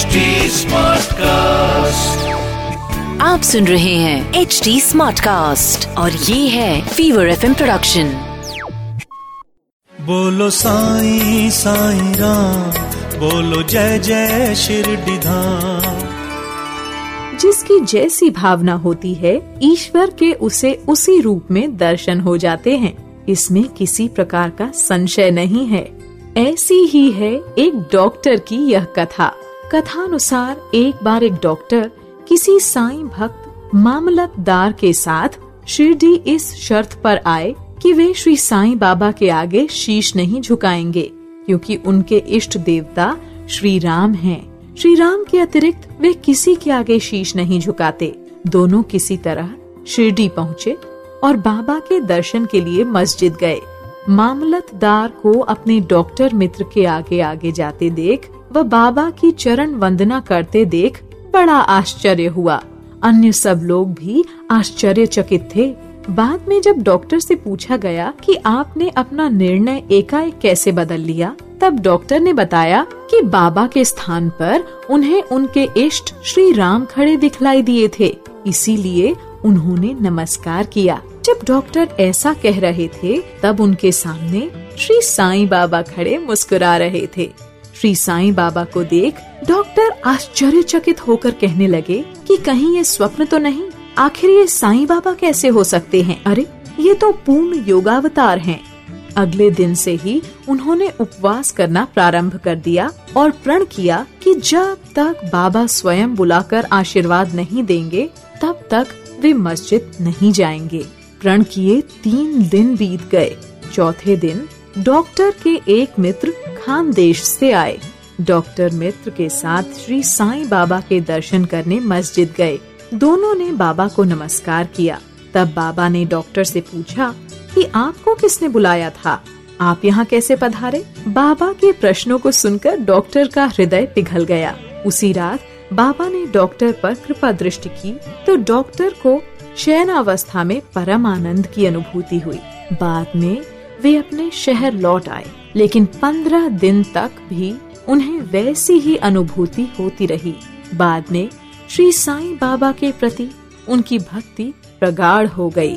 HD Smartcast. आप सुन रहे हैं एच डी स्मार्ट कास्ट और ये है फीवर एफ़ प्रोडक्शन बोलो साई साई राम बोलो जय जय शिरडी धाम जिसकी जैसी भावना होती है ईश्वर के उसे उसी रूप में दर्शन हो जाते हैं। इसमें किसी प्रकार का संशय नहीं है। ऐसी ही है एक डॉक्टर की यह कथा। कथानुसार एक बार एक डॉक्टर किसी साईं भक्त मामलतदार के साथ शिरडी इस शर्त पर आए कि वे श्री साईं बाबा के आगे शीश नहीं झुकाएँगे, क्योंकि उनके इष्ट देवता श्री राम हैं। श्री राम के अतिरिक्त वे किसी के आगे शीश नहीं झुकाते दोनों किसी तरह शिरडी पहुँचे और बाबा के दर्शन के लिए मस्जिद गए मामलतदार को अपने डॉक्टर मित्र के आगे आगे जाते देख व बाबा की चरण वंदना करते देख बड़ा आश्चर्य हुआ। अन्य सब लोग भी आश्चर्यचकित थे। बाद में जब डॉक्टर से पूछा गया कि आपने अपना निर्णय एकाएक कैसे बदल लिया, तब डॉक्टर ने बताया कि बाबा के स्थान पर उन्हें उनके इष्ट श्री राम खड़े दिखलाई दिए थे। इसीलिए उन्होंने नमस्कार किया। जब डॉक्टर ऐसा कह रहे थे, तब उनके सामने श्री साईं बाबा खड़े मुस्कुरा रहे थे। श्री साईं बाबा को देख डॉक्टर आश्चर्यचकित होकर कहने लगे कि कहीं ये स्वप्न तो नहीं? आखिर ये साईं बाबा कैसे हो सकते हैं? अरे, ये तो पूर्ण योगावतार हैं। अगले दिन से ही उन्होंने उपवास करना प्रारंभ कर दिया और प्रण किया कि जब तक बाबा स्वयं बुलाकर आशीर्वाद नहीं देंगे, तब तक वे मस्जिद नहीं जाएँगे। प्रण किए तीन दिन बीत गए। चौथे दिन डॉक्टर के एक मित्र खानदेश से आए। डॉक्टर मित्र के साथ श्री साईं बाबा के दर्शन करने मस्जिद गए। दोनों ने बाबा को नमस्कार किया। तब बाबा ने डॉक्टर से पूछा कि आपको किसने बुलाया था? आप यहाँ कैसे पधारे? बाबा के प्रश्नों को सुनकर डॉक्टर का हृदय पिघल गया। उसी रात बाबा ने डॉक्टर पर कृपा दृष्टि की तो डॉक्टर को शयनावस्था में परम आनंद की अनुभूति हुई। बाद में वे अपने शहर लौट आए, लेकिन पंद्रह दिन तक भी उन्हें वैसी ही अनुभूति होती रही। बाद में श्री साईं बाबा के प्रति उनकी भक्ति प्रगाढ़ हो गई।